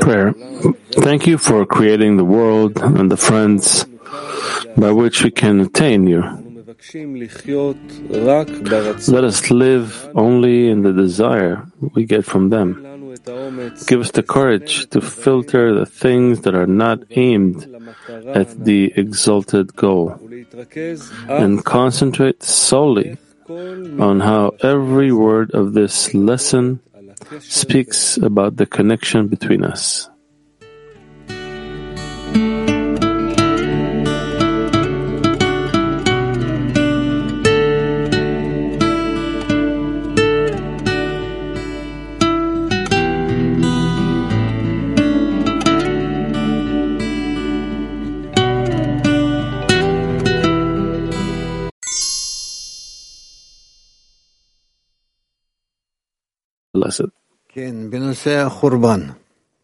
Prayer. Thank you for creating the world and the friends by which we can attain you. Let us live only in the desire we get from them. Give us the courage to filter the things that are not aimed at the exalted goal and concentrate solely on how every word of this lesson speaks about the connection between us. Lesson.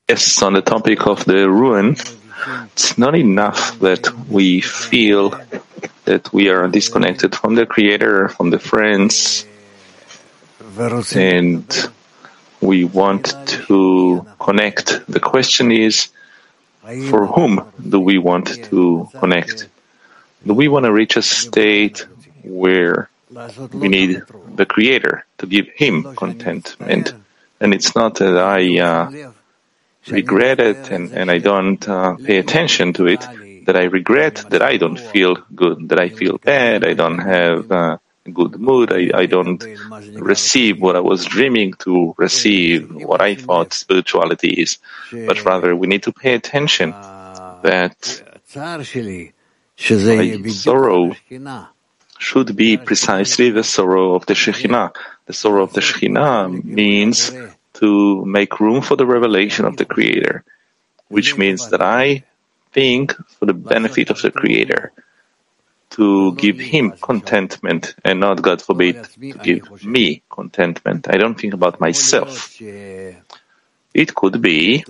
Yes, on the topic of the ruin, it's not enough that we feel that we are disconnected from the Creator, from the friends, and we want to connect. The question is, for whom do we want to connect? Do we want to reach a state where we need the Creator to give Him contentment. And it's not that I uh, regret it and, and I don't uh, pay attention to it, that I regret that I don't feel good, that I feel bad, I don't have uh, a good mood, I, I don't receive what I was dreaming to receive, what I thought spirituality is. But rather, we need to pay attention that my sorrow should be precisely the sorrow of the Shekhinah. The sorrow of the Shekhinah means to make room for the revelation of the Creator, which means that I think for the benefit of the Creator, to give Him contentment and not, God forbid, to give me contentment. I don't think about myself. It could be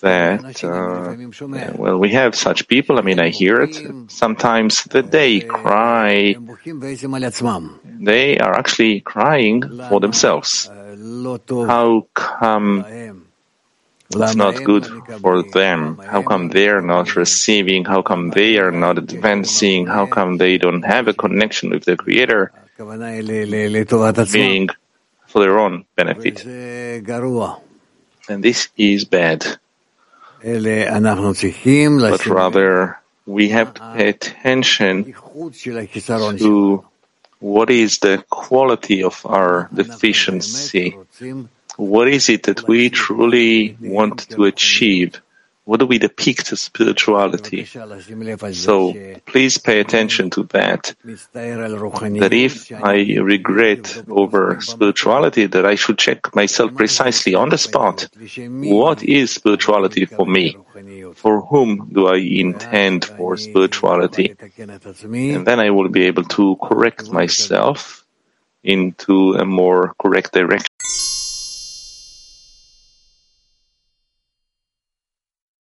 that, uh, well, we have such people. I mean, I hear it sometimes that they cry. They are actually crying for themselves. How come it's not good for them? How come they're not receiving? How come they are not advancing? How come they don't have a connection with the Creator? Being for their own benefit and this is bad. But rather, we have to pay attention to what is the quality of our deficiency. What is it that we truly want to achieve? What do we depict as spirituality? So please pay attention to that. That if I regret over spirituality, that I should check myself precisely on the spot. What is spirituality for me? For whom do I intend for spirituality? And then I will be able to correct myself into a more correct direction.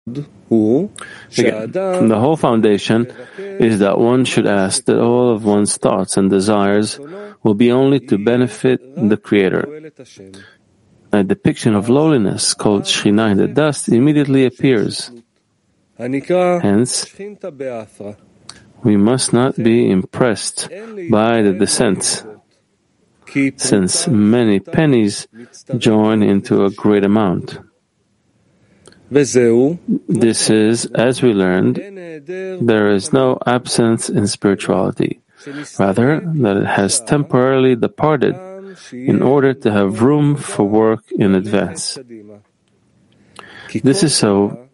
Again, the whole foundation is that one should ask that all of one's thoughts and desires will be only to benefit the Creator. A depiction of lowliness called Shekhinah in the dust immediately appears. Hence, we must not be impressed by the descent, since many pennies join into a great amount. This is, as we learned, there is no absence in spirituality, rather that it has temporarily departed in order to have room for work in advance. This is so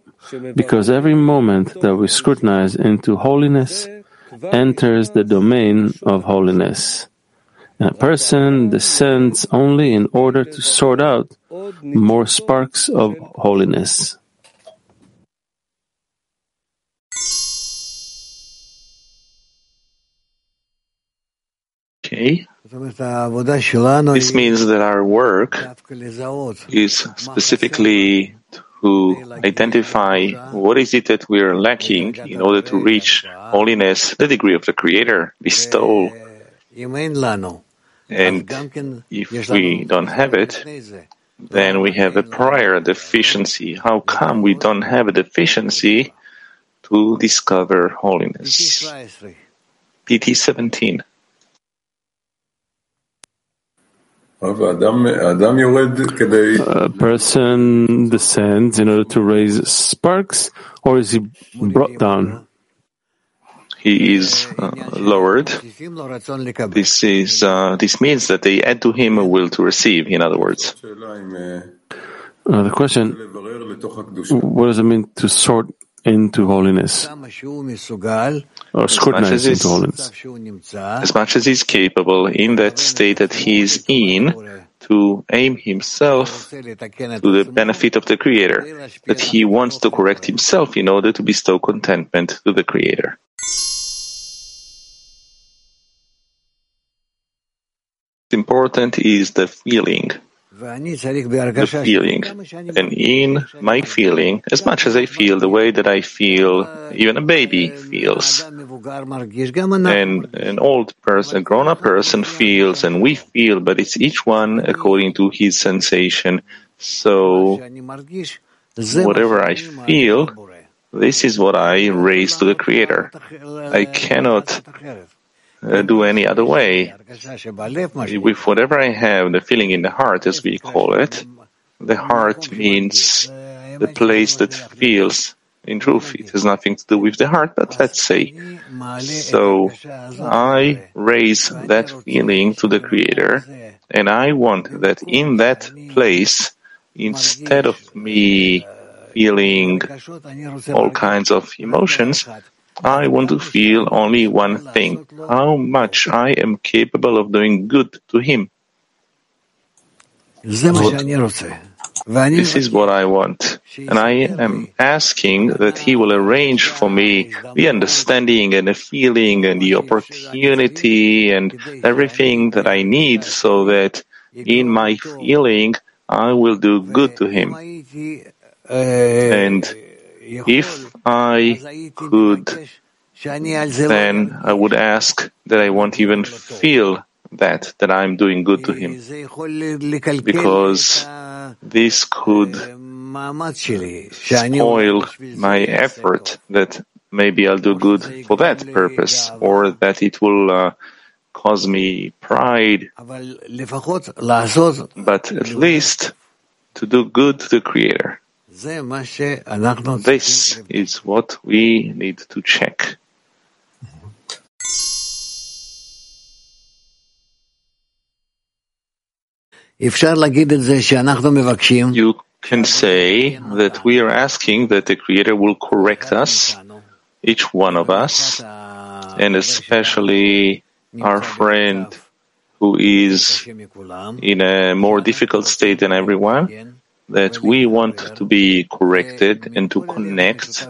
because every moment that we scrutinize into holiness enters the domain of holiness. And a person descends only in order to sort out more sparks of holiness. This means that our work is specifically to identify what is it that we are lacking in order to reach holiness, the degree of the Creator, bestow. And if we don't have it, then we have a prior deficiency. How come we don't have a deficiency to discover holiness? PT 17. A person descends in order to raise sparks, or is he brought down? He is uh, lowered. This is uh, this means that they add to him a will to receive. In other words, uh, the question: What does it mean to sort into holiness or scrutinize into holiness. As much as he's capable in that state that he is in to aim himself to the benefit of the Creator, that he wants to correct himself in order to bestow contentment to the Creator. Important is the feeling the feeling. And in my feeling, as much as I feel the way that I feel, even a baby feels, and an old person, a grown up person feels, and we feel, but it's each one according to his sensation. So, whatever I feel, this is what I raise to the Creator. I cannot uh, do any other way. With whatever I have, the feeling in the heart, as we call it, the heart means the place that feels. In truth, it has nothing to do with the heart, but let's say. So, I raise that feeling to the Creator, and I want that in that place, instead of me feeling all kinds of emotions, I want to feel only one thing how much I am capable of doing good to Him. This is what I want. And I am asking that He will arrange for me the understanding and the feeling and the opportunity and everything that I need so that in my feeling I will do good to Him. And if I could, then I would ask that I won't even feel that, that I'm doing good to him. Because this could spoil my effort that maybe I'll do good for that purpose, or that it will uh, cause me pride. But at least to do good to the Creator. This is what we need to check. You can say that we are asking that the Creator will correct us, each one of us, and especially our friend who is in a more difficult state than everyone, that we want to be corrected and to connect,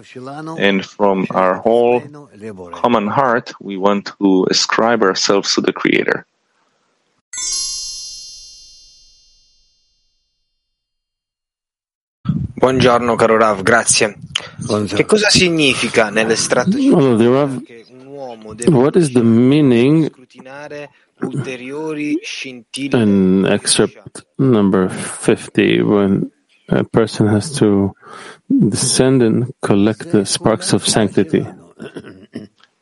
and from our whole common heart, we want to ascribe ourselves to the Creator. Buongiorno caro Rav, grazie. Che cosa significa nell'estratto Rav, what is the meaning An excerpt number 50 when a person has to descend and collect the sparks of sanctity?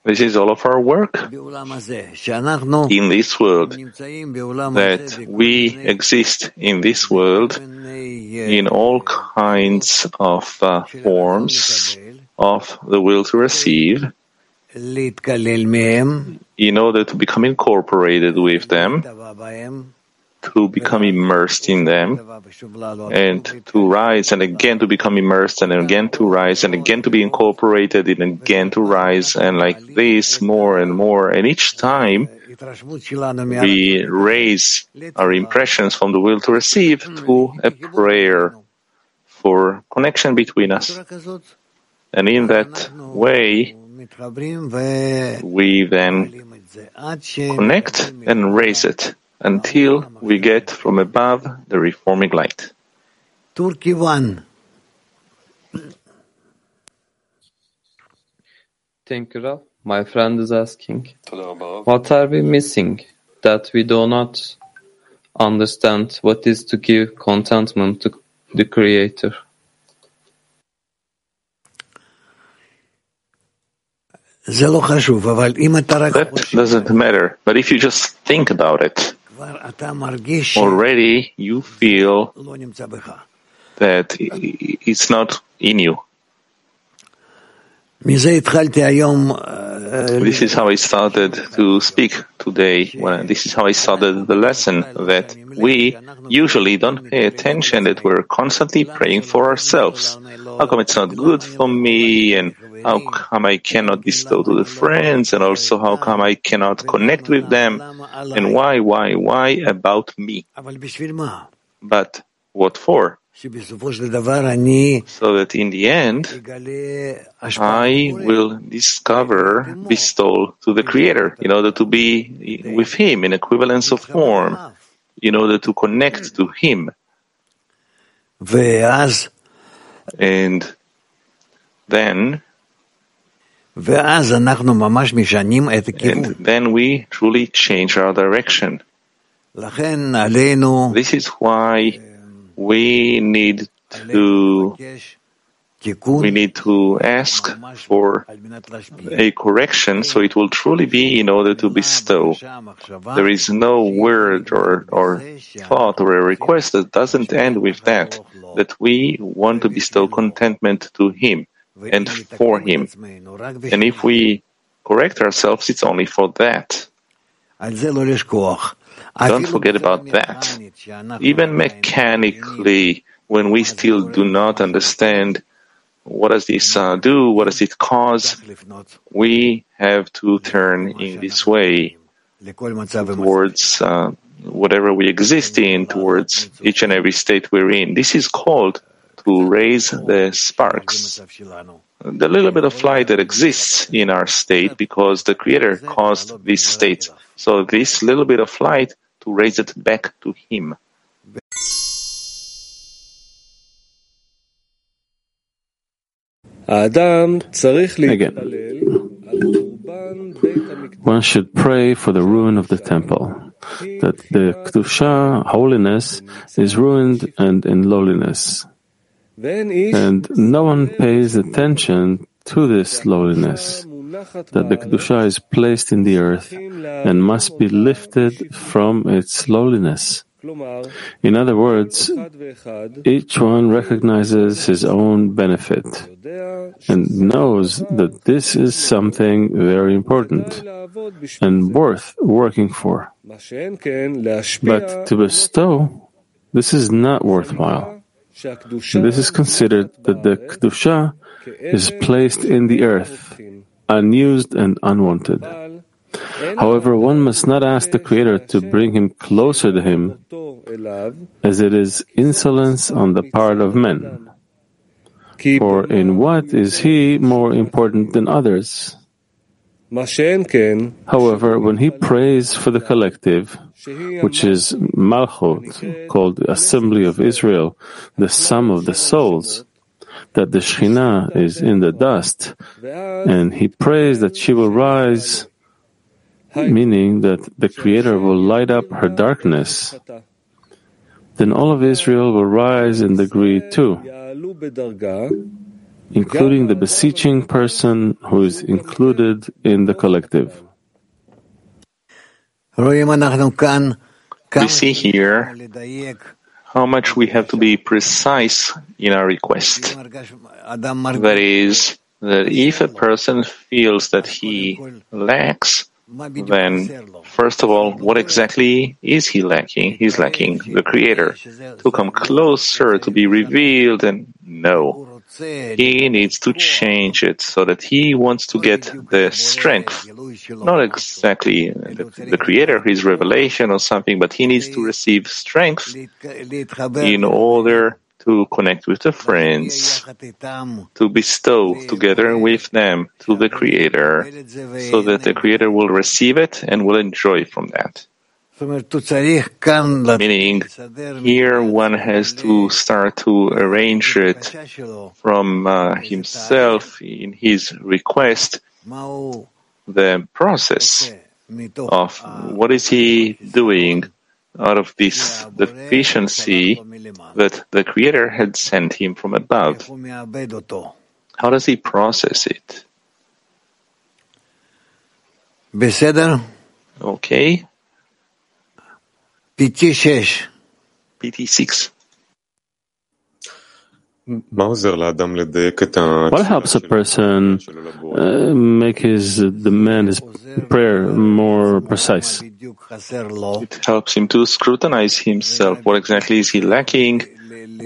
This is all of our work in this world, that we exist in this world in all kinds of uh, forms of the will to receive in order to become incorporated with them to become immersed in them and to rise and again to become immersed and again to rise and again to be incorporated and again to rise and like this more and more. And each time we raise our impressions from the will to receive to a prayer for connection between us. And in that way, we then connect and raise it until we get from above the reforming light. Turkey 1. Thank you, Rav. My friend is asking, what are we missing that we do not understand what is to give contentment to the Creator. That doesn't matter. But if you just think about it, already you feel that it's not in you. This is how I started to speak today. When this is how I started the lesson that we usually don't pay attention that we're constantly praying for ourselves. How come it's not good for me? And how come I cannot bestow to the friends? And also how come I cannot connect with them? And why, why, why about me? But what for? So that in the end, I will discover bestow to the Creator in order to be with Him in equivalence of form, in order to connect to Him. And then, and then we truly change our direction. This is why we need to we need to ask for a correction so it will truly be in order to bestow. There is no word or, or thought or a request that doesn't end with that, that we want to bestow contentment to Him and for Him. And if we correct ourselves, it's only for that. Don't forget about that. Even mechanically, when we still do not understand what does this uh, do, what does it cause, we have to turn in this way towards uh, whatever we exist in, towards each and every state we're in. This is called to raise the sparks, the little bit of light that exists in our state because the Creator caused this state. So this little bit of light to raise it back to Him. Again, one should pray for the ruin of the temple, that the Kedusha, holiness, is ruined and in lowliness. And no one pays attention to this lowliness, that the Kedusha is placed in the earth and must be lifted from its lowliness. In other words, each one recognizes his own benefit and knows that this is something very important and worth working for. But to bestow, this is not worthwhile. This is considered that the Kedusha is placed in the earth, unused and unwanted. However, one must not ask the Creator to bring him closer to him, as it is insolence on the part of men. For in what is he more important than others? However, when he prays for the collective, which is Malchut, called the Assembly of Israel, the sum of the souls, that the Shekhinah is in the dust, and he prays that she will rise, meaning that the Creator will light up her darkness, then all of Israel will rise in degree too, including the beseeching person who is included in the collective. We see here how much we have to be precise in our request. That is, that if a person feels that he lacks, then first of all, what exactly is he lacking? He's lacking the Creator to come closer, to be revealed, and no. He needs to change it so that he wants to get the strength, not exactly the, the Creator, his revelation or something, but he needs to receive strength in order to connect with the friends, to bestow together with them to the Creator, so that the Creator will receive it and will enjoy from that. Meaning, here one has to start to arrange it from uh, himself in his request, the process of what is he doing out of this deficiency that the Creator had sent him from above. How does he process it? Okay. PT6. PT6. What helps a person uh, make his demand, his prayer more precise? It helps him to scrutinize himself. What exactly is he lacking?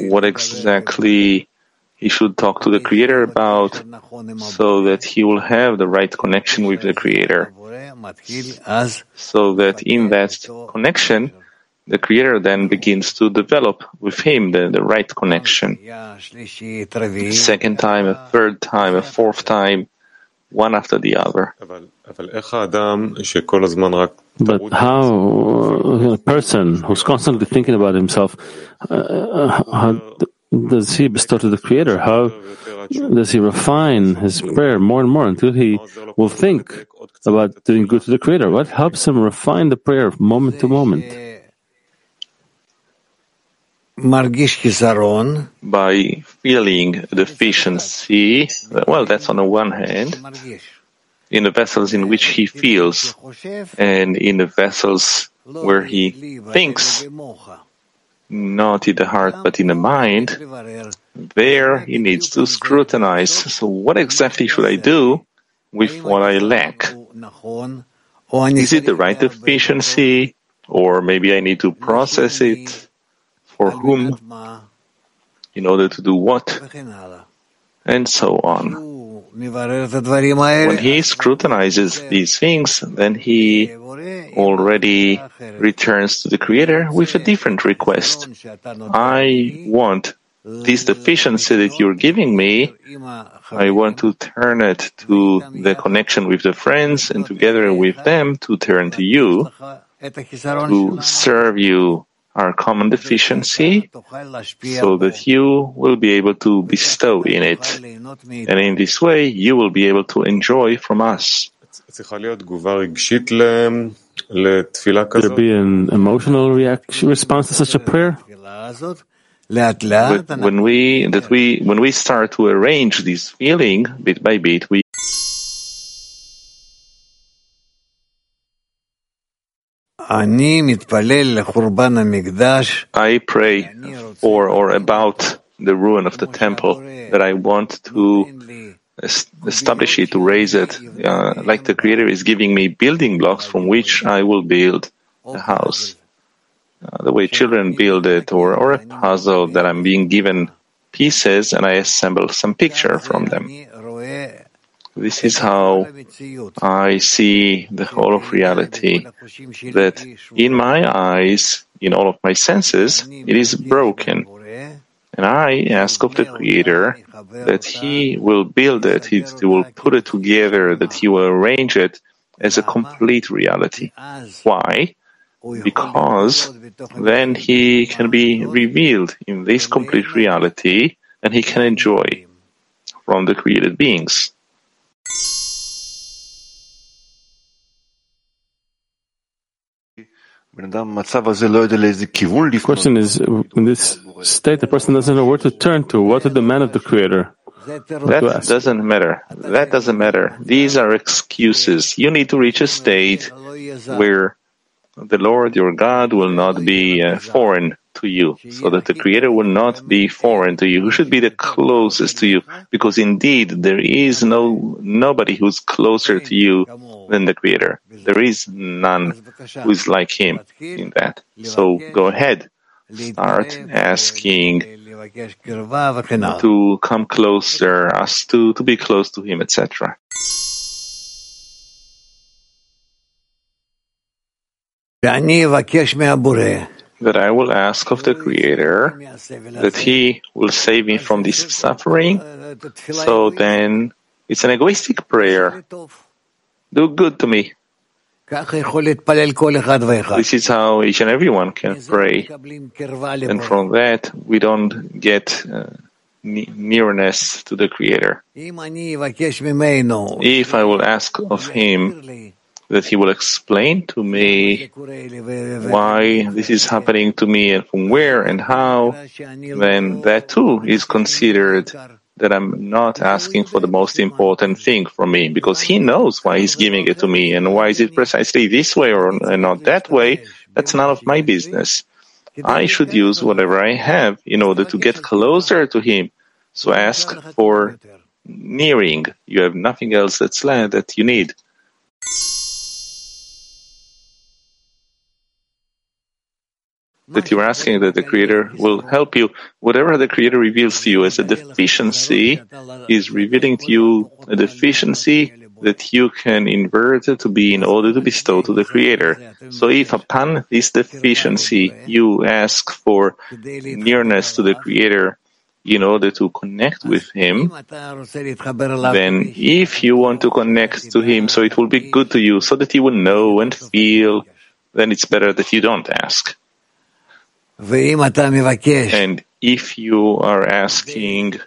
What exactly he should talk to the Creator about so that he will have the right connection with the Creator. So that in that connection, the creator then begins to develop with him the, the right connection. Second time, a third time, a fourth time, one after the other. But how uh, a person who's constantly thinking about himself, uh, uh how does he bestow to the Creator? How does he refine his prayer more and more until he will think about doing good to the Creator? What helps him refine the prayer moment to moment? by feeling deficiency, well, that's on the one hand, in the vessels in which he feels, and in the vessels where he thinks, not in the heart but in the mind, there he needs to scrutinize. So, what exactly should I do with what I lack? Is it the right deficiency, or maybe I need to process it? for whom, in order to do what, and so on. When he scrutinizes these things, then he already returns to the Creator with a different request. I want this deficiency that you're giving me, I want to turn it to the connection with the friends and together with them to turn to you, to serve you our common deficiency so that you will be able to bestow in it. And in this way, you will be able to enjoy from us. There be an emotional reaction, response to such a prayer? But when we that we when we start to arrange this feeling bit by bit, we I pray for or about the ruin of the temple that I want to establish it, to raise it, uh, like the Creator is giving me building blocks from which I will build a house. Uh, the way children build it, or, or a puzzle that I'm being given pieces and I assemble some picture from them. This is how I see the whole of reality, that in my eyes, in all of my senses, it is broken. And I ask of the Creator that He will build it, He will put it together, that He will arrange it as a complete reality. Why? Because then He can be revealed in this complete reality and He can enjoy from the created beings. The question is, in this state, the person doesn't know where to turn to, what to demand of the Creator. That doesn't matter. That doesn't matter. These are excuses. You need to reach a state where the Lord your God will not be uh, foreign to you, so that the Creator will not be foreign to you. Who should be the closest to you? Because indeed, there is no nobody who's closer to you than the Creator. There is none who is like Him in that. So go ahead, start asking to come closer, us to to be close to Him, etc. ואני אבקש מהבורא that I will ask of the Creator that He will save me from this suffering, so then it's an egoistic prayer. Do good to me. This is how each and everyone can pray. And from that, we don't get. Uh, nearness to the Creator. If I will ask of Him that he will explain to me why this is happening to me and from where and how, then that too is considered that I'm not asking for the most important thing from me because he knows why he's giving it to me and why is it precisely this way or not that way. That's none of my business. I should use whatever I have in order to get closer to him. So ask for nearing. You have nothing else that's left that you need. That you're asking that the Creator will help you. Whatever the Creator reveals to you as a deficiency is revealing to you a deficiency that you can invert to be in order to bestow to the Creator. So if upon this deficiency you ask for nearness to the Creator in order to connect with Him, then if you want to connect to Him so it will be good to you, so that you will know and feel, then it's better that you don't ask. And if you are asking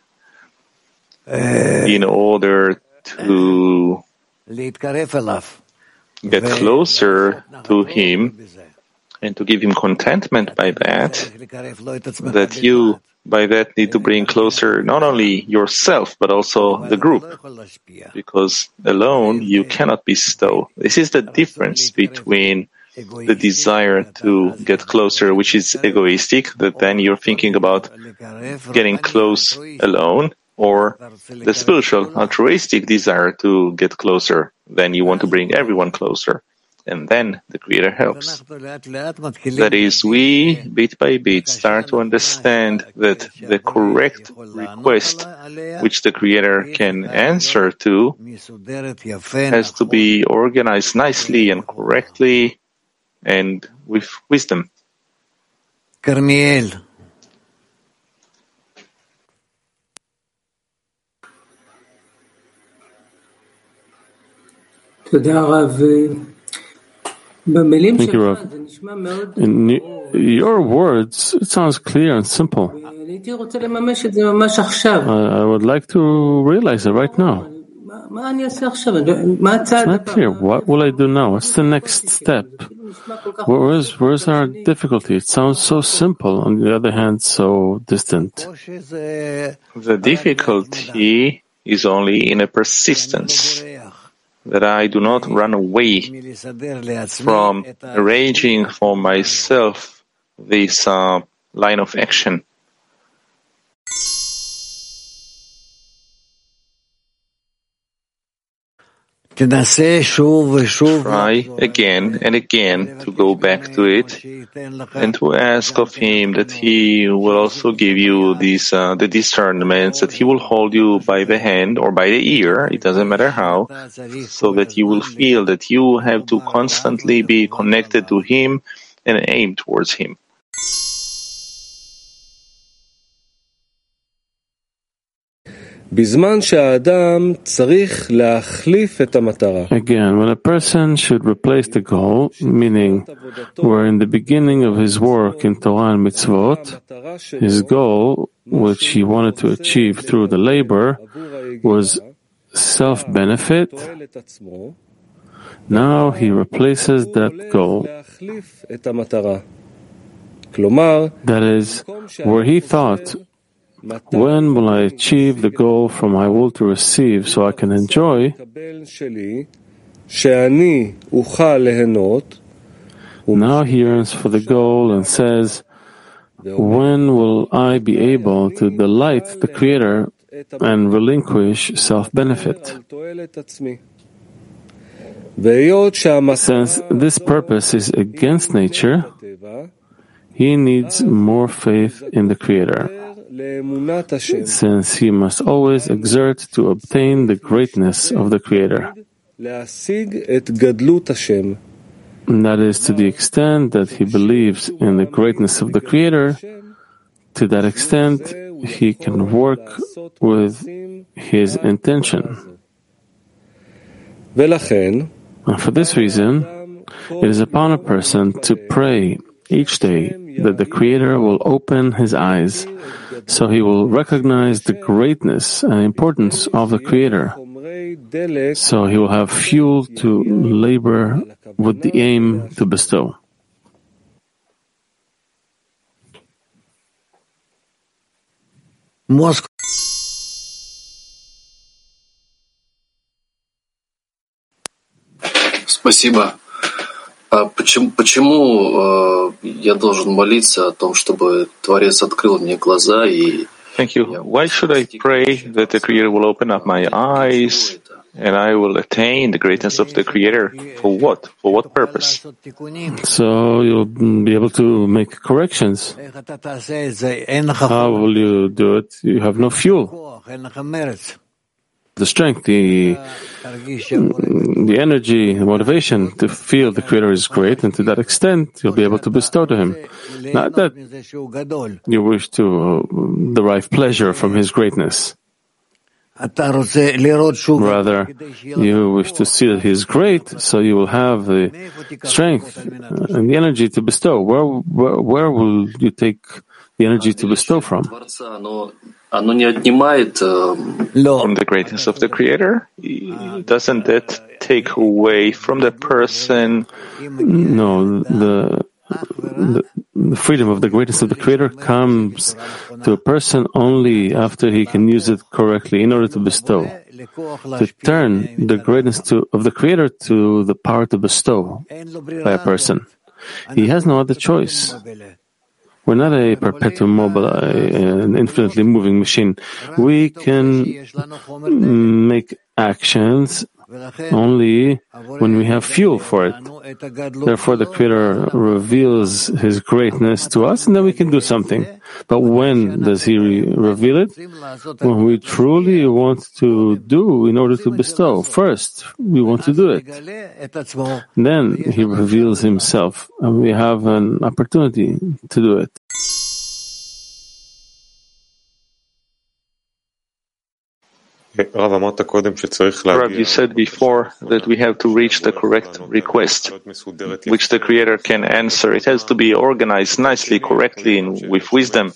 in order to get closer to Him and to give Him contentment by that, that you by that need to bring closer not only yourself but also the group. because alone you cannot bestow. This is the difference between the desire to get closer, which is egoistic, that then you're thinking about getting close alone, or the spiritual, altruistic desire to get closer, then you want to bring everyone closer. And then the Creator helps. That is, we, bit by bit, start to understand that the correct request which the Creator can answer to has to be organized nicely and correctly and with wisdom. Carmiel. Thank you, Rav. In your words, it sounds clear and simple. I, I would like to realize it right now. It's not clear. What will I do now? What's the next step? Where is, where's our difficulty? It sounds so simple, on the other hand, so distant. The difficulty is only in a persistence that I do not run away from arranging for myself this uh, line of action. Try again and again to go back to it and to ask of Him that He will also give you these uh, the discernments that He will hold you by the hand or by the ear, it doesn't matter how, so that you will feel that you have to constantly be connected to Him and aim towards Him. Again, when a person should replace the goal, meaning where in the beginning of his work in Torah and mitzvot, his goal, which he wanted to achieve through the labor, was self-benefit, now he replaces that goal. That is, where he thought when will I achieve the goal from my will to receive so I can enjoy? Now he yearns for the goal and says, when will I be able to delight the Creator and relinquish self-benefit? Since this purpose is against nature, he needs more faith in the Creator since he must always exert to obtain the greatness of the Creator. That is to the extent that he believes in the greatness of the Creator, to that extent he can work with his intention. And for this reason, it is upon a person to pray each day that the Creator will open his eyes so he will recognize the greatness and importance of the Creator So he will have fuel to labor with the aim to bestow. Moscow. Спасибо. А почему, почему э, я должен молиться о том, чтобы Творец открыл мне глаза и Thank you. Why should I pray that the Creator will open up my eyes and I will attain the greatness of the Creator? For what? For what purpose? So you'll be able to make corrections. How will you do it? You have no fuel, the strength, the the energy, the motivation to feel the Creator is great, and to that extent, you'll be able to bestow to Him. Not that you wish to derive pleasure from His greatness. Rather, you wish to see that He is great, so you will have the strength and the energy to bestow. Where, where, where will you take the energy to bestow from? Творца, оно, оно не отнимает э, From the greatness of the Creator? Doesn't that take away from the person No, the, the the freedom of the greatness of the Creator comes to a person only after he can use it correctly in order to bestow. To turn the greatness to, of the Creator to the power to bestow by a person. He has no other choice. We're not a perpetuum mobile, uh, an infinitely moving machine. We can make actions only when we have fuel for it. Therefore, the Creator reveals His greatness to us, and then we can do something. But when does He re- reveal it? When we truly want to do in order to bestow. First, we want to do it. Then He reveals Himself, and we have an opportunity to do it. Rav, you said before that we have to reach the correct request, which the Creator can answer. It has to be organized nicely, correctly, and with wisdom.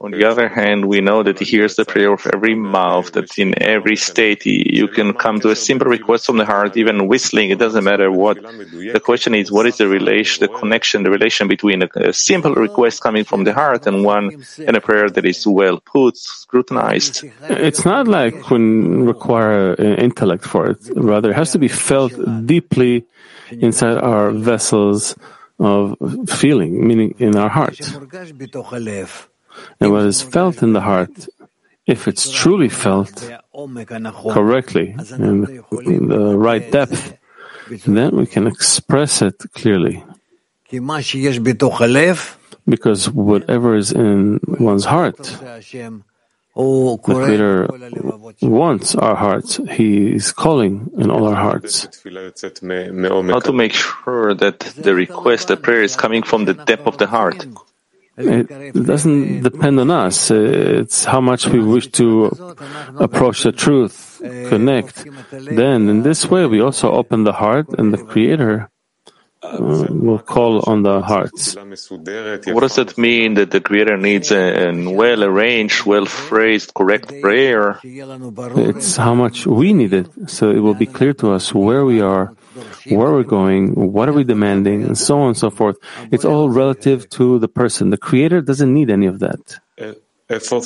On the other hand, we know that He hears the prayer of every mouth, that in every state you can come to a simple request from the heart, even whistling, it doesn't matter what. The question is, what is the relation, the connection, the relation between a, a simple request coming from the heart and one, and a prayer that is well put, scrutinized? It's not like when require uh, intellect for it. Rather, it has to be felt deeply inside our vessels of feeling, meaning in our heart. And what is felt in the heart, if it's truly felt correctly in the, in the right depth, then we can express it clearly. Because whatever is in one's heart, the Creator wants our hearts. He is calling in all our hearts. How to make sure that the request, the prayer is coming from the depth of the heart. It doesn't depend on us. It's how much we wish to approach the truth, connect. Then, in this way, we also open the heart, and the Creator will call on the hearts. What does that mean that the Creator needs a, a well arranged, well phrased, correct prayer? It's how much we need it, so it will be clear to us where we are, where we're going, what are we demanding, and so on and so forth. It's all relative to the person. The Creator doesn't need any of that. Uh, so,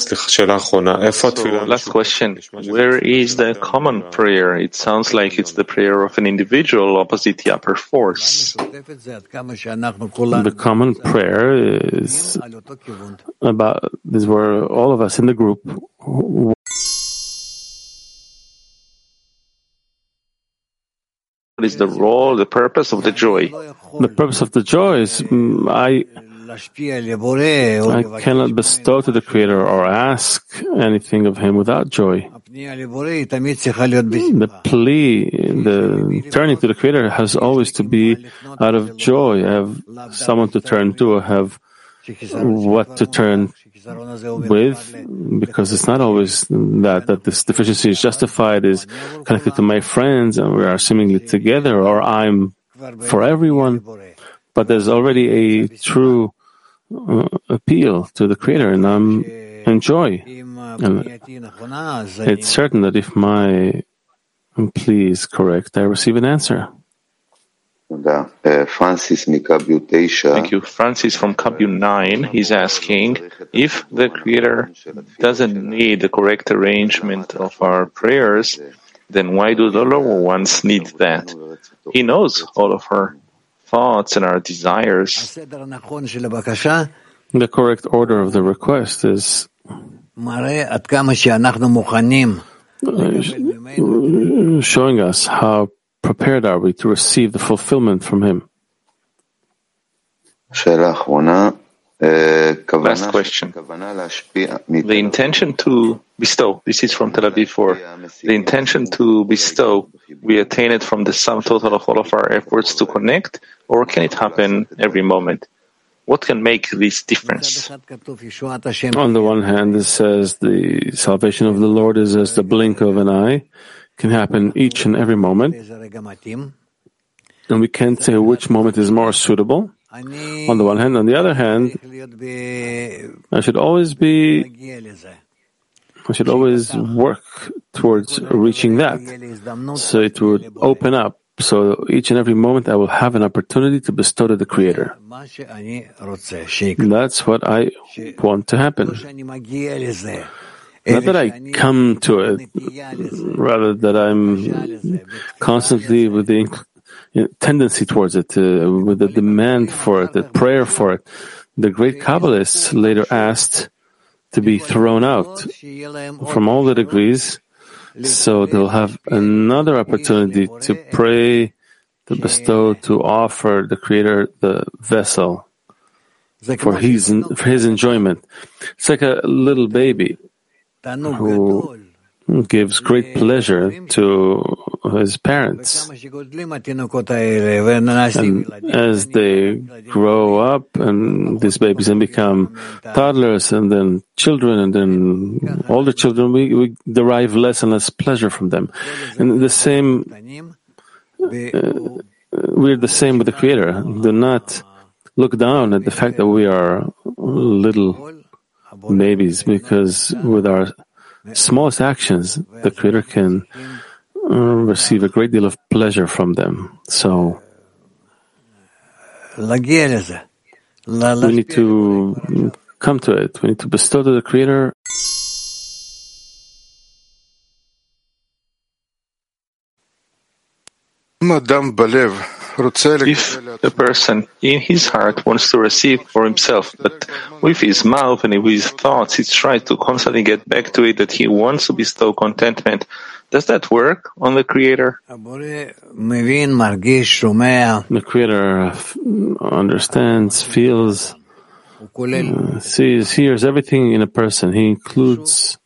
last question. Where is the common prayer? It sounds like it's the prayer of an individual opposite the upper force. The common prayer is about this, where all of us in the group. What is the role, the purpose of the joy? The purpose of the joy is mm, I. I cannot bestow to the Creator or ask anything of Him without joy. The plea, the turning to the Creator has always to be out of joy. I have someone to turn to, I have what to turn with, because it's not always that, that this deficiency is justified, is connected to my friends, and we are seemingly together, or I'm for everyone. But there's already a true uh, appeal to the Creator and I'm enjoy. And it's certain that if my um, plea is correct, I receive an answer. Uh, Thank you. Francis from Kabu 9 is asking if the Creator doesn't need the correct arrangement of our prayers, then why do the lower ones need that? He knows all of our thoughts and our desires. הסדר הנכון של הבקשה The correct order of the request is מראה עד כמה שאנחנו מוכנים uh, showing us how prepared are we to receive the fulfillment from Him. שאלה אחרונה. Last question. The intention to bestow, this is from Tel Aviv 4. The intention to bestow, we attain it from the sum total of all of our efforts to connect, or can it happen every moment? What can make this difference? On the one hand, it says the salvation of the Lord is as the blink of an eye, can happen each and every moment. And we can't say which moment is more suitable on the one hand. On the other hand, I should always be, I should always work towards reaching that. So it would open up. So each and every moment I will have an opportunity to bestow to the Creator. That's what I want to happen. Not that I come to it, rather that I'm constantly with the tendency towards it, uh, with the demand for it, the prayer for it. The great Kabbalists later asked to be thrown out from all the degrees, so they'll have another opportunity to pray, to bestow, to offer the Creator the vessel for his for his enjoyment. It's like a little baby who gives great pleasure to his parents. And as they grow up and these babies then become toddlers and then children and then older children, we, we derive less and less pleasure from them. And the same, uh, we're the same with the Creator. Do not look down at the fact that we are little babies because with our smallest actions, the Creator can uh, receive a great deal of pleasure from them. So we need to come to it. We need to bestow to the Creator. If a person in his heart wants to receive for himself, but with his mouth and with his thoughts, he tries to constantly get back to it that he wants to bestow contentment does that work on the Creator? The Creator uh, understands, feels, uh, sees, hears everything in a person. He includes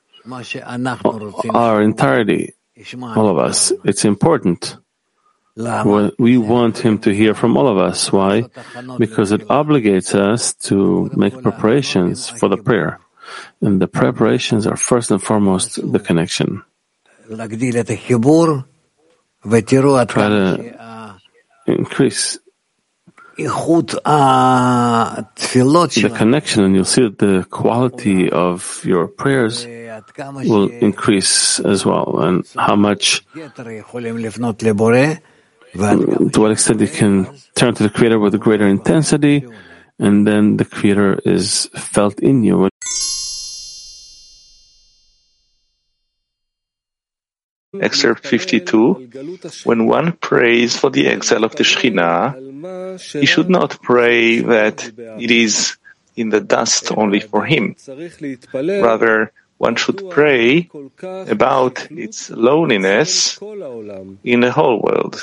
our entirety, all of us. It's important. We want him to hear from all of us. Why? Because it obligates us to make preparations for the prayer. And the preparations are first and foremost the connection. Try increase the connection, and you'll see that the quality of your prayers will increase as well, and how much, to what extent you can turn to the Creator with a greater intensity, and then the Creator is felt in you. Excerpt 52. When one prays for the exile of the Shekhinah, he should not pray that it is in the dust only for him. Rather, one should pray about its loneliness in the whole world.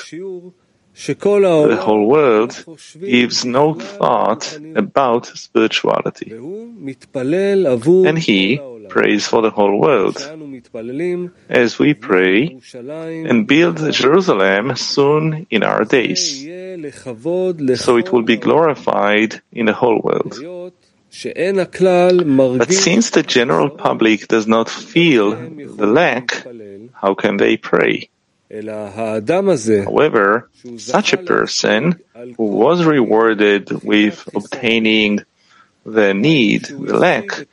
The whole world gives no thought about spirituality. And he prays for the whole world. As we pray and build Jerusalem soon in our days, so it will be glorified in the whole world. But since the general public does not feel the lack, how can they pray? However, such a person who was rewarded with obtaining the need, the lack,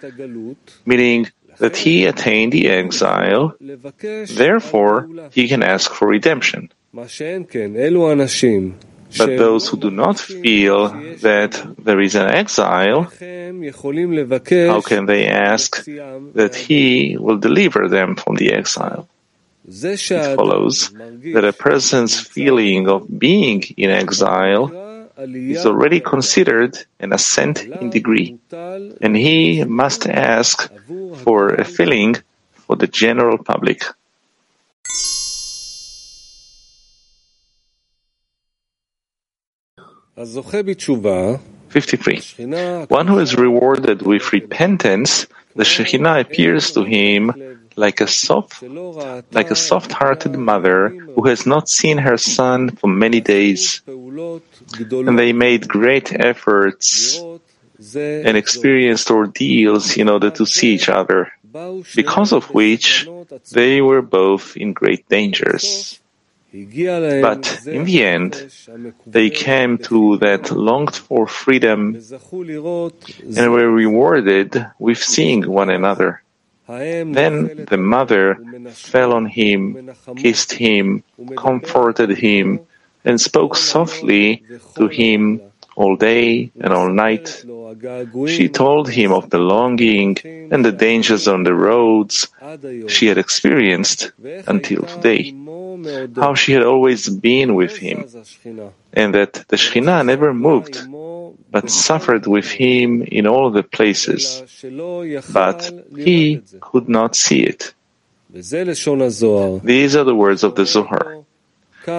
meaning that he attained the exile, therefore he can ask for redemption. But those who do not feel that there is an exile, how can they ask that he will deliver them from the exile? It follows that a person's feeling of being in exile is already considered an ascent in degree, and he must ask for a filling for the general public. Fifty-three. One who is rewarded with repentance, the Shekhinah appears to him like a soft, like a soft-hearted mother who has not seen her son for many days, and they made great efforts and experienced ordeals in order to see each other, because of which they were both in great dangers. But in the end, they came to that longed for freedom and were rewarded with seeing one another. Then the mother fell on him, kissed him, comforted him, and spoke softly to him all day and all night. She told him of the longing and the dangers on the roads she had experienced until today, how she had always been with him, and that the Shekhinah never moved, but suffered with him in all the places, but he could not see it. These are the words of the Zohar.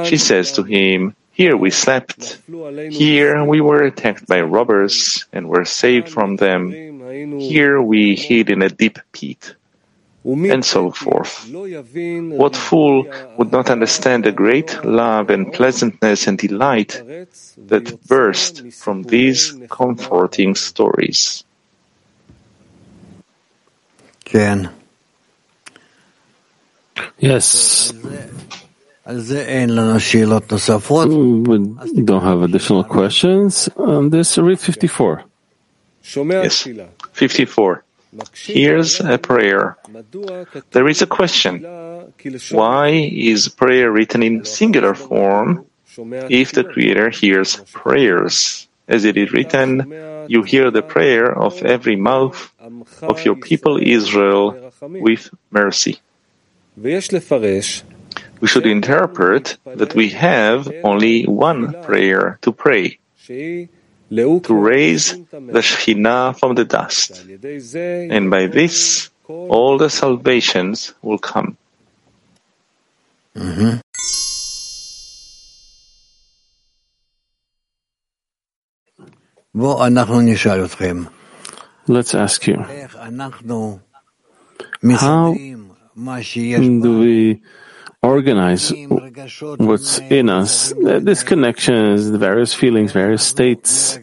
She says to him, here we slept. Here we were attacked by robbers and were saved from them. Here we hid in a deep pit. And so forth. What fool would not understand the great love and pleasantness and delight that burst from these comforting stories? Ken. Yes. Mm, We don't have additional questions on this. Read 54. Yes. 54. Here's a prayer. There is a question. Why is prayer written in singular form if the Creator hears prayers? As it is written, you hear the prayer of every mouth of your people Israel with mercy. We should interpret that we have only one prayer to pray, to raise the Shekhinah from the dust. And by this, all the salvations will come. Mm-hmm. Let's ask you, how do we organize what's in us, these connections, the various feelings, various states?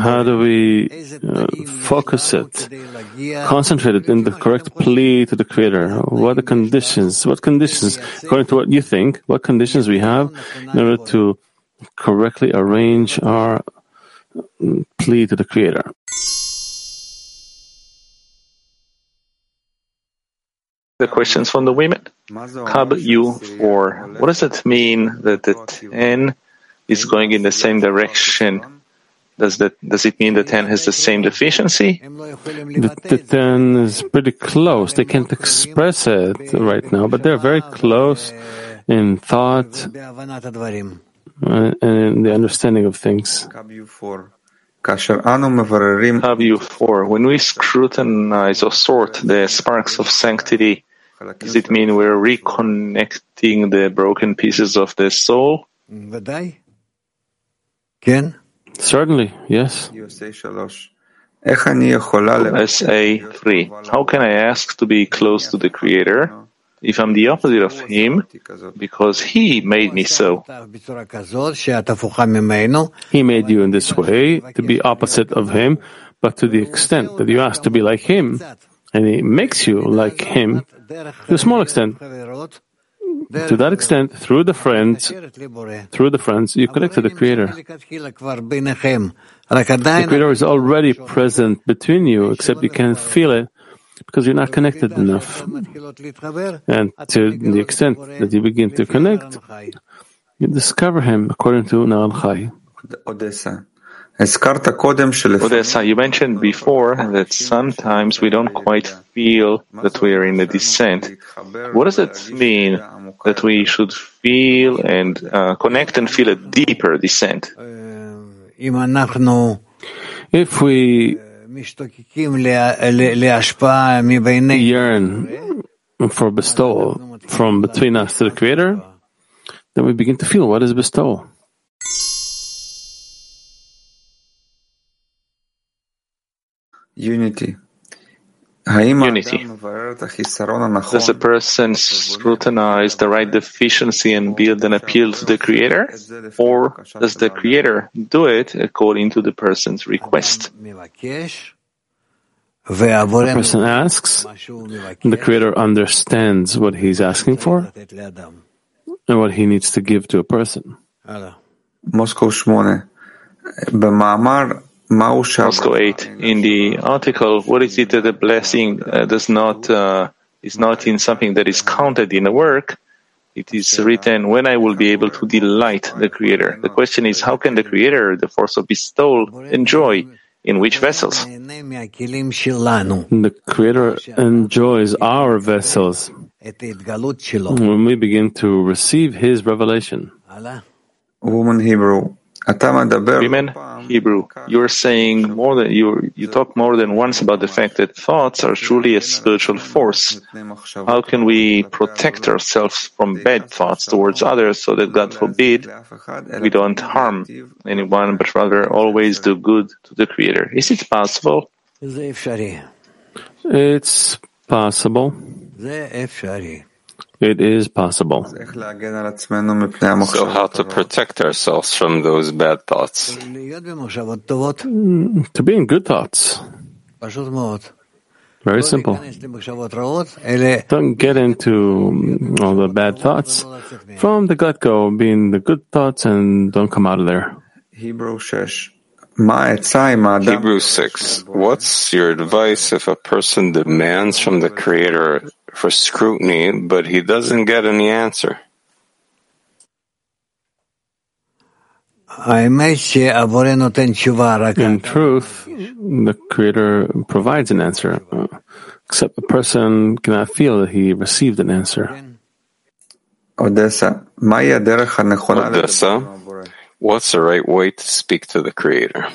How do we uh, focus it, concentrate it in the correct plea to the Creator? What are the conditions? What conditions, according to what you think, what conditions we have in order to correctly arrange our plea to the Creator? The questions from the women. Cub U4. What does it mean that the 10 is going in the same direction? Does that does it mean the 10 has the same deficiency? The, the 10 is pretty close. They can't express it right now, but they're very close in thought uh, and in the understanding of things. Cub U4. When we scrutinize or sort the sparks of sanctity, does it mean we're reconnecting the broken pieces of the soul? Certainly, yes. SA3. How can I ask to be close to the Creator if I'm the opposite of Him? because He made me so? He made you in this way to be opposite of Him, but to the extent that you ask to be like Him, and He makes you like Him to a small extent To that extent, through the friends, through the friends, you connect to the Creator. The Creator is already present between you, except you can't feel it because you're not connected enough. And to the extent that you begin to connect, you discover Him according to Na'al Chai. Odessa. Odessa, uh, you mentioned before that sometimes we don't quite feel that we are in a descent. What does it mean that we should feel and uh, connect and feel a deeper descent? If we yearn for bestowal from between us to the Creator, then we begin to feel what is bestowal. Unity. Unity. Does a person scrutinize the right deficiency and build an appeal to the Creator? Or does the Creator do it according to the person's request? The person asks, the Creator understands what he's asking for and what he needs to give to a person. Moscow 8. Moscow 8. In the article, what is it that the blessing uh, does not, uh, is not in something that is counted in the work? It is written, when I will be able to delight the Creator. The question is, how can the Creator, the force of bestowal, enjoy? In which vessels? The Creator enjoys our vessels when we begin to receive His revelation. Woman Hebrew Women, Hebrew, you are saying more than you you talk more than once about the fact that thoughts are truly a spiritual force. How can we protect ourselves from bad thoughts towards others so that God forbid we don't harm anyone but rather always do good to the Creator? Is it possible? It's possible. It is possible. So, how to protect ourselves from those bad thoughts? Mm, To be in good thoughts. Very simple. Don't get into mm, all the bad thoughts. From the get go, be in the good thoughts and don't come out of there. Hebrew 6. Hebrews 6. What's your advice if a person demands from the Creator for scrutiny, but he doesn't get any answer? In truth, the Creator provides an answer, uh, except the person cannot feel that he received an answer. Odessa. Odessa, what's the right way to speak to the Creator?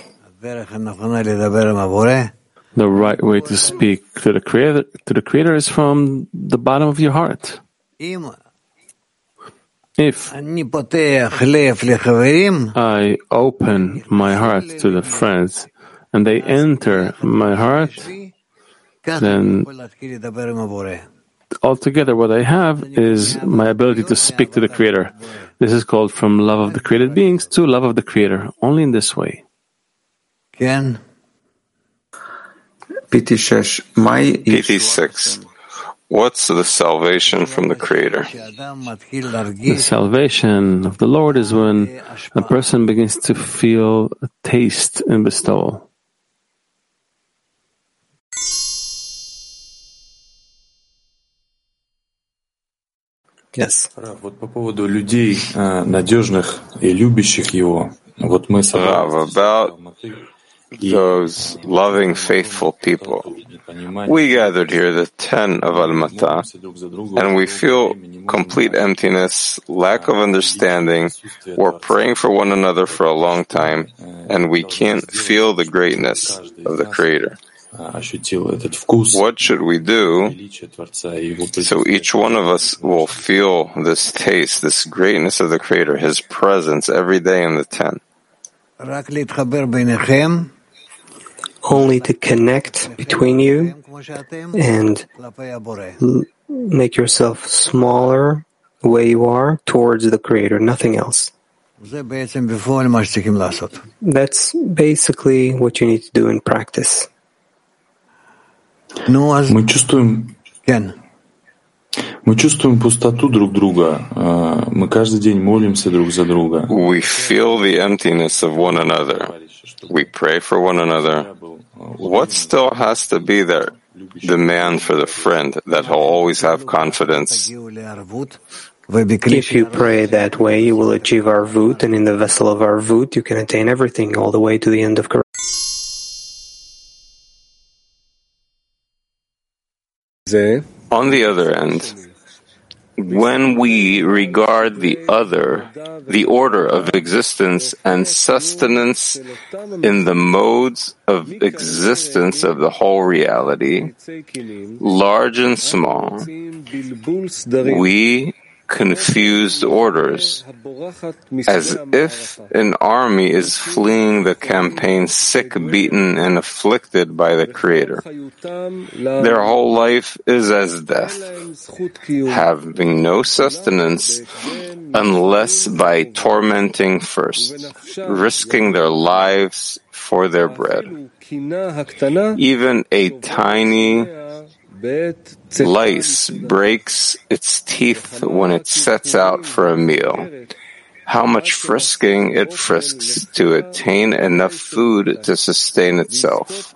The right way to speak to the Creator to the Creator is from the bottom of your heart. If I open my heart to the friends and they enter my heart, then altogether what I have is my ability to speak to the Creator. This is called from love of the created beings to love of the Creator, only in this way. PT6. PT6. What's the salvation from the Creator? The salvation of the Lord is when a person begins to feel a taste in bestowal. Yes. Вот по поводу людей, э, надежных и любящих его. Вот мы Rav, about those loving, faithful people. We gathered here, the ten of Almata, and we feel complete emptiness, lack of understanding. We're praying for one another for a long time, and we can't feel the greatness of the Creator. What should we do so each one of us will feel this taste, this greatness of the Creator, His presence every day in the ten? Only to connect between you and m- make yourself smaller the way you are towards the Creator, nothing else. That's basically what you need to do in practice. Мы чувствуем, Мы чувствуем пустоту друг друга. А, Мы каждый день молимся друг за друга. We feel the emptiness of one another. We pray for one another. What still has to be there? Demand for the friend that he'll always have confidence. If you pray that way, you will achieve arvut, and in the vessel of arvut, you can attain everything all the way to the end of Quran. On the other end, when we regard the other, the order of existence and sustenance in the modes of existence of the whole reality, large and small, we confused orders, as if an army is fleeing the campaign sick, beaten, and afflicted by the Creator. Their whole life is as death, having no sustenance unless by tormenting first, risking their lives for their bread. Even a tiny lice breaks its teeth when it sets out for a meal. How much frisking it frisks to attain enough food to sustain itself.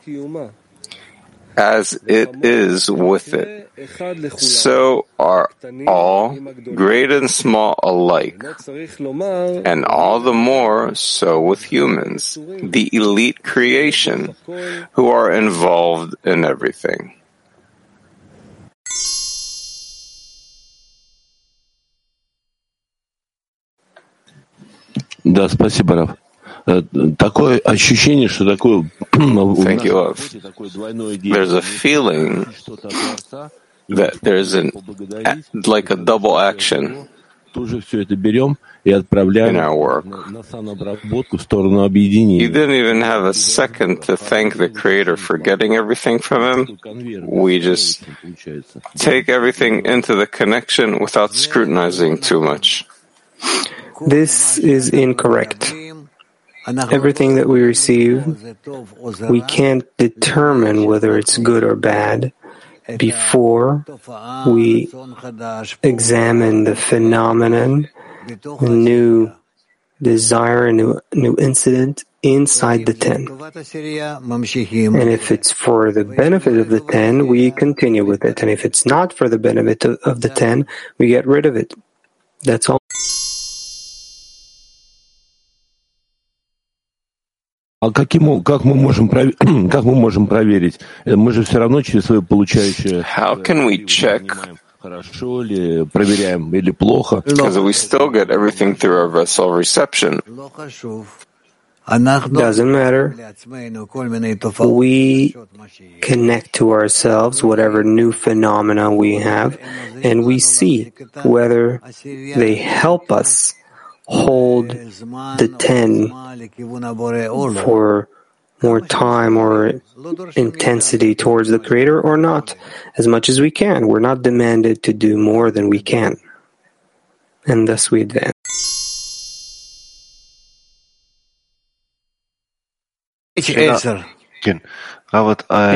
As it is with it, so are all, great and small alike, and all the more so with humans, the elite creation, who are involved in everything. Да, спасибо, Раф. Э, Такое ощущение, что такое Thank you, Rav. There's a feeling that there's an like a double action тоже все это берем и отправляем in our work. на санобработку в сторону объединения. You didn't even have a second to thank the Creator for getting everything from Him. We just take everything into the connection without scrutinizing too much. This is incorrect. Everything that we receive, we can't determine whether it's good or bad before we examine the phenomenon, a new desire, a new, new incident inside the ten. And if it's for the benefit of the ten, we continue with it. And if it's not for the benefit of, the ten, we get rid of it. That's all. А каким, как, мы можем, как мы можем проверить? Э, Мы же все равно через свое получающее How can we check? хорошо ли, проверяем или плохо. Because we still get everything through our vessel reception. Doesn't matter. We connect to ourselves whatever new phenomena we have, and we see whether they help us hold the ten for more time or intensity towards the Creator or not, as much as we can. We're not demanded to do more than we can. And thus we advance.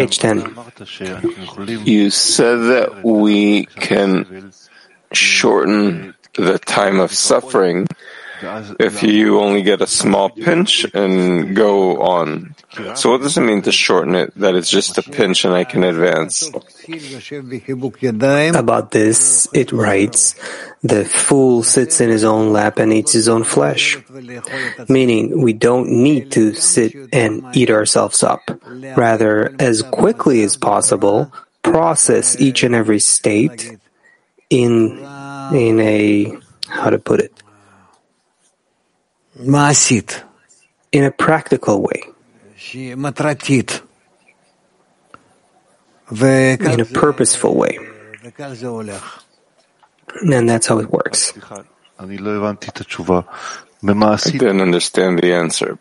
H10. You said that we can shorten the time of suffering if you only get a small pinch and go on. So what does it mean to shorten it? That it's just a pinch and I can advance? About this, it writes, the fool sits in his own lap and eats his own flesh. Meaning, we don't need to sit and eat ourselves up. Rather, as quickly as possible, process each and every state in, in a, how to put it, Masit, in a practical way, in a purposeful way. And that's how it works. I didn't understand the answer.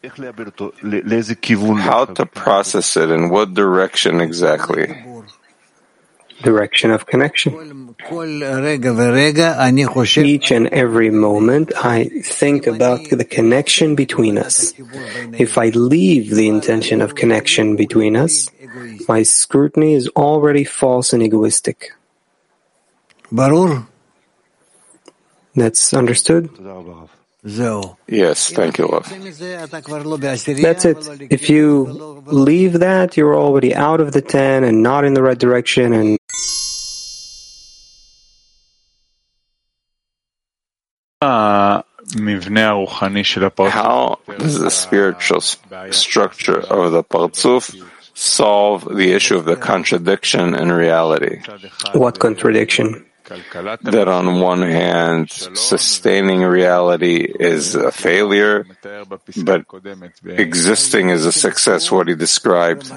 How to process it in what direction exactly? direction of connection. Each and every moment, I think about the connection between us. If I leave the intention of connection between us, my scrutiny is already false and egoistic. Barur? That's understood? Yes, thank you, Rav. That's it. If you leave that, you're already out of the 10 and not in the right direction and How does the spiritual structure of the Partzuf solve the issue of the contradiction in reality? what contradiction? That on one hand, sustaining reality is a failure, but existing is a success, what he described.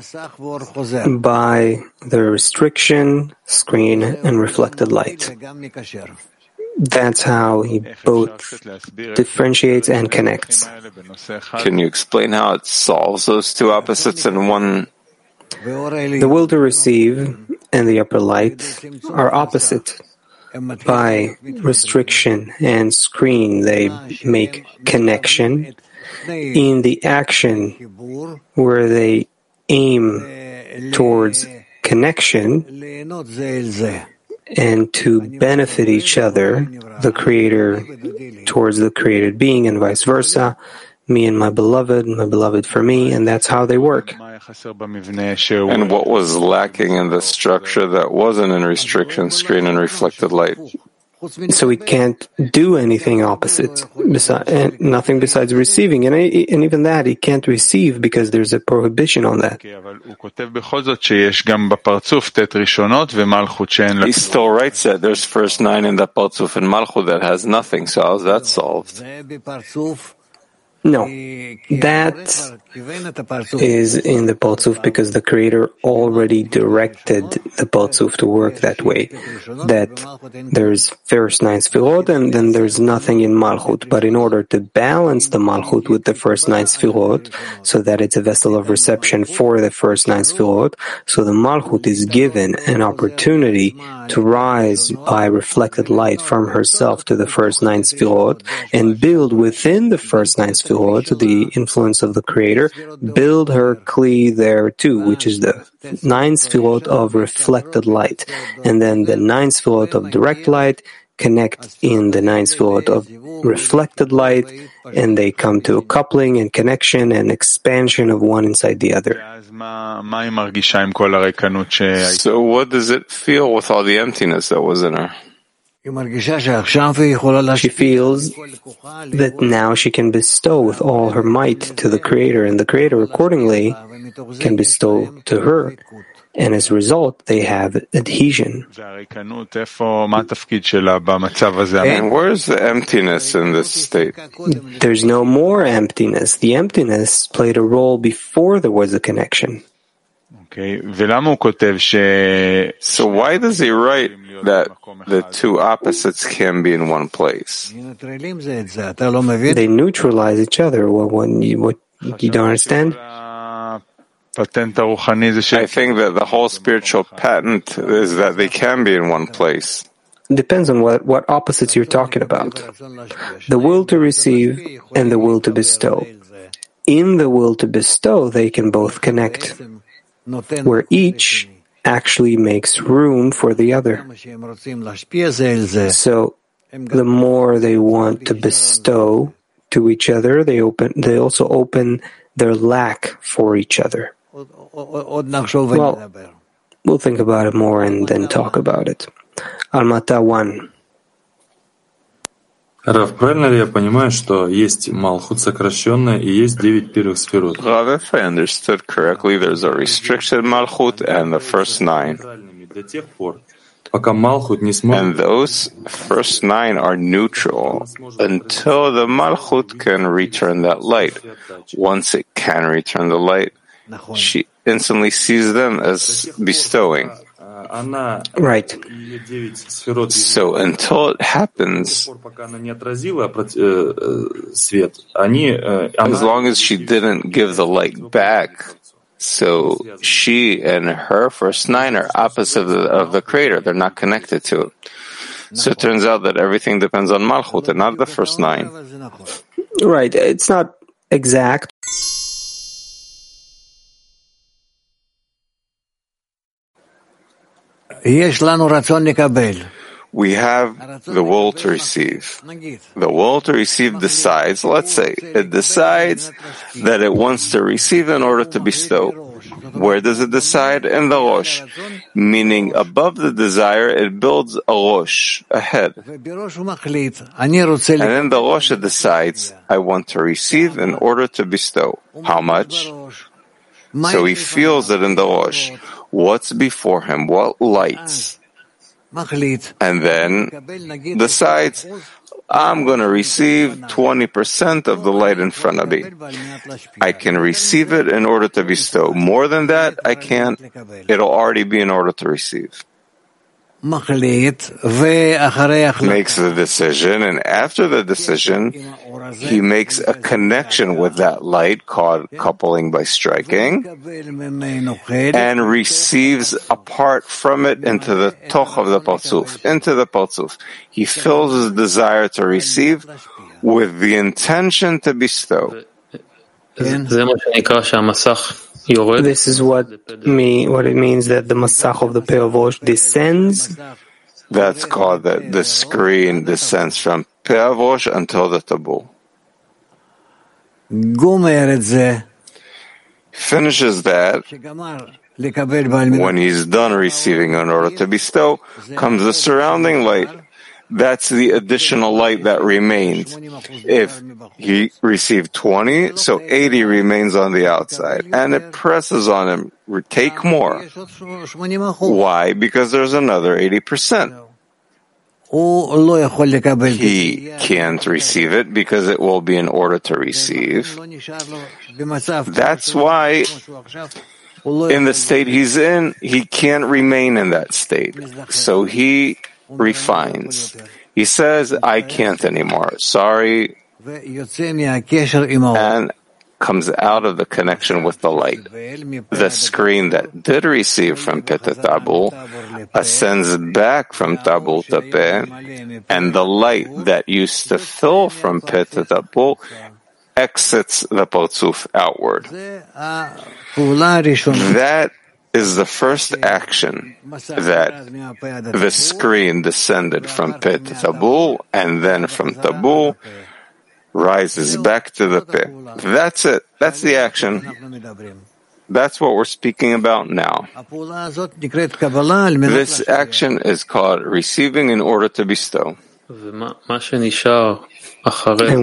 By the restriction, screen, and reflected light. That's how he both differentiates and connects. Can you explain how it solves those two opposites in one? The will to receive and the upper light are opposite. By restriction and screen, they make connection. In the action where they aim towards connection and to benefit each other, the creator towards the created being and vice versa, me and my beloved, my beloved for me, and that's how they work. And what was lacking in the structure that wasn't in restriction, screen, and reflected light? So he can't do anything opposite, besi- and nothing besides receiving, and, I- and even that he can't receive because there's a prohibition on that. He still writes that there's first nine in the Partzuf and Malchut that has nothing, so how's that solved? No, that is in the Partzuf because the Creator already directed the Partzuf to work that way. That there's first nine Sfirot and then there's nothing in Malchut. But in order to balance the Malchut with the first nine Sfirot, so that it's a vessel of reception for the first nine Sfirot, so the Malchut is given an opportunity to rise by reflected light from herself to the first nine Sfirot and build within the first nine Sfirot the influence of the Creator, build her Kli there too, which is the nine Sfirot of reflected light. And then the nine Sfirot of direct light connect in the nine Sfirot of reflected light, and they come to a coupling and connection and expansion of one inside the other. So what does it feel with all the emptiness that was in her? She feels that now she can bestow with all her might to the Creator, and the Creator accordingly can bestow to her. And as a result, they have adhesion. And where's the emptiness in this state? There's no more emptiness. The emptiness played a role before there was a connection. So why does he write that the two opposites can be in one place? They neutralize each other. What, what, what you don't understand? I think that the whole spiritual patent is that they can be in one place. Depends on what, what opposites you're talking about. The will to receive and the will to bestow. In the will to bestow, they can both connect, where each actually makes room for the other. So, the more they want to bestow to each other, they open. They also open their lack for each other. Well, we'll think about it more and then talk about it. Almata 1. Раф, правильно ли я понимаю, что есть Малхут сокращенная и есть девять первых сферот? Rav, if I understood correctly, there's a restricted Malchut and the first nine. До тех пор, пока Малхут не сможет... And those first nine are neutral until the Malchut can return that light. Once it can return the light, she instantly sees them as bestowing. Right. So until it happens, as long as she didn't give the light back, so she and her first nine are opposite of the, of the creator. They're not connected to it. So it turns out that everything depends on Malchut and not the first nine. Right. It's not exact, we have the will to receive. The will to receive decides, let's say, it decides that it wants to receive in order to bestow. Where does it decide? In the Rosh. Meaning, above the desire, it builds a Rosh, a head. And in the Rosh, it decides, I want to receive in order to bestow. How much? So he feels it in the Rosh. What's before him? What lights? Ah. and then decides, I'm going to receive 20% of the light in front of me. I can receive it in order to bestow. More than that, I can't. It'll already be in order to receive. Makes the decision, and after the decision, he makes a connection with that light called coupling by striking, and receives a part from it into the toch of the parzuf, into the parzuf. He fills his desire to receive with the intention to bestow. This is what me what it means that the masach of the Peavosh descends. That's called that the screen descends from Peavosh until the Tabul. Finishes that. When he's done receiving in order to bestow, comes the surrounding light that's the additional light that remains. If he received 20, so 80 remains on the outside. And it presses on him, take more. Why? Because there's another 80%. He can't receive it because it will be in order to receive. That's why in the state he's in, he can't remain in that state. So he refines. He says, I can't anymore. Sorry. And comes out of the connection with the light. The screen that did receive from Peh to Tabul ascends back from Tabul to Peh, and the light that used to fill from Peh to Tabul exits the Parzuf outward. That is the first action that the screen descended from to Tabul and then from Tabul rises back to the pit. That's it. That's the action. That's what we're speaking about now. This action is called receiving in order to bestow. And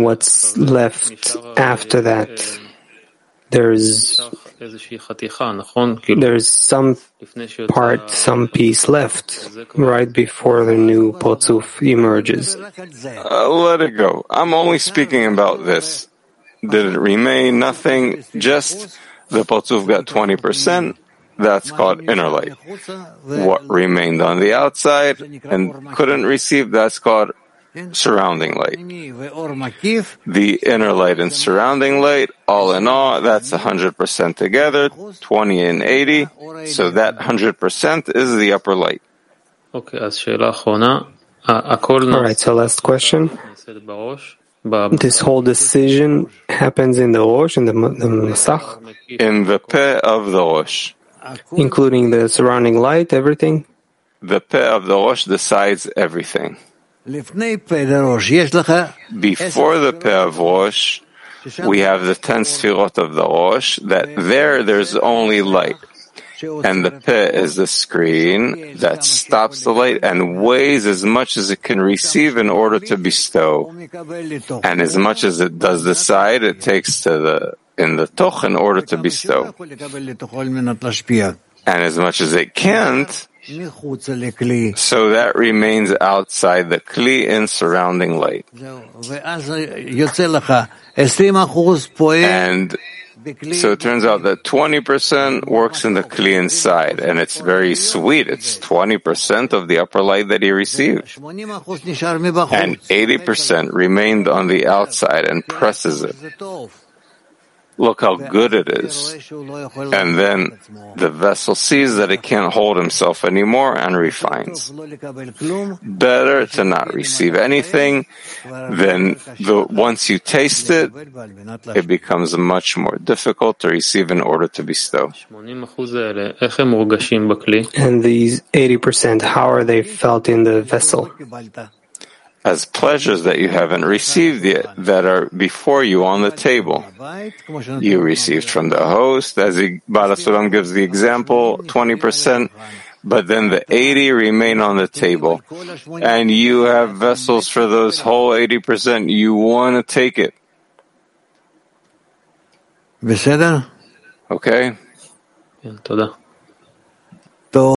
what's left after that? There's there's some part, some piece left right before the new Parzuf emerges. Uh, let it go. I'm only speaking about this. Did it remain nothing? Just the Parzuf got 20%. That's called inner light. What remained on the outside and couldn't receive, that's called surrounding light. The inner light and surrounding light, all in all, that's 100% together, 20 and 80. So that 100% is the upper light. Okay, all right, so last question. This whole decision happens in the Rosh, in the, the Masach? In the Peh of the Rosh. Including the surrounding light, everything? The Peh of the Rosh decides everything. Before the Rosh, we have the ten Sfirot of the Rosh, that there, there's only light. And the pit is the screen that stops the light and weighs as much as it can receive in order to bestow. And as much as it does decide, it takes to the, in the Toch in order to bestow. And as much as it can't, so that remains outside the Kli and surrounding light. And so it turns out that 20% works in the Kli inside, and it's very sweet. It's 20% of the upper light that he received. And 80% remained on the outside and presses it. Look how good it is. And then the vessel sees that it can't hold himself anymore and refines. Better to not receive anything than the, once you taste it, it becomes much more difficult to receive in order to bestow. And these 80%, how are they felt in the vessel? as pleasures that you haven't received yet, that are before you on the table. You received from the host, as Baal HaSulam gives the example, 20%, but then the 80 remain on the table. And you have vessels for those whole 80%. You want to take it. Okay?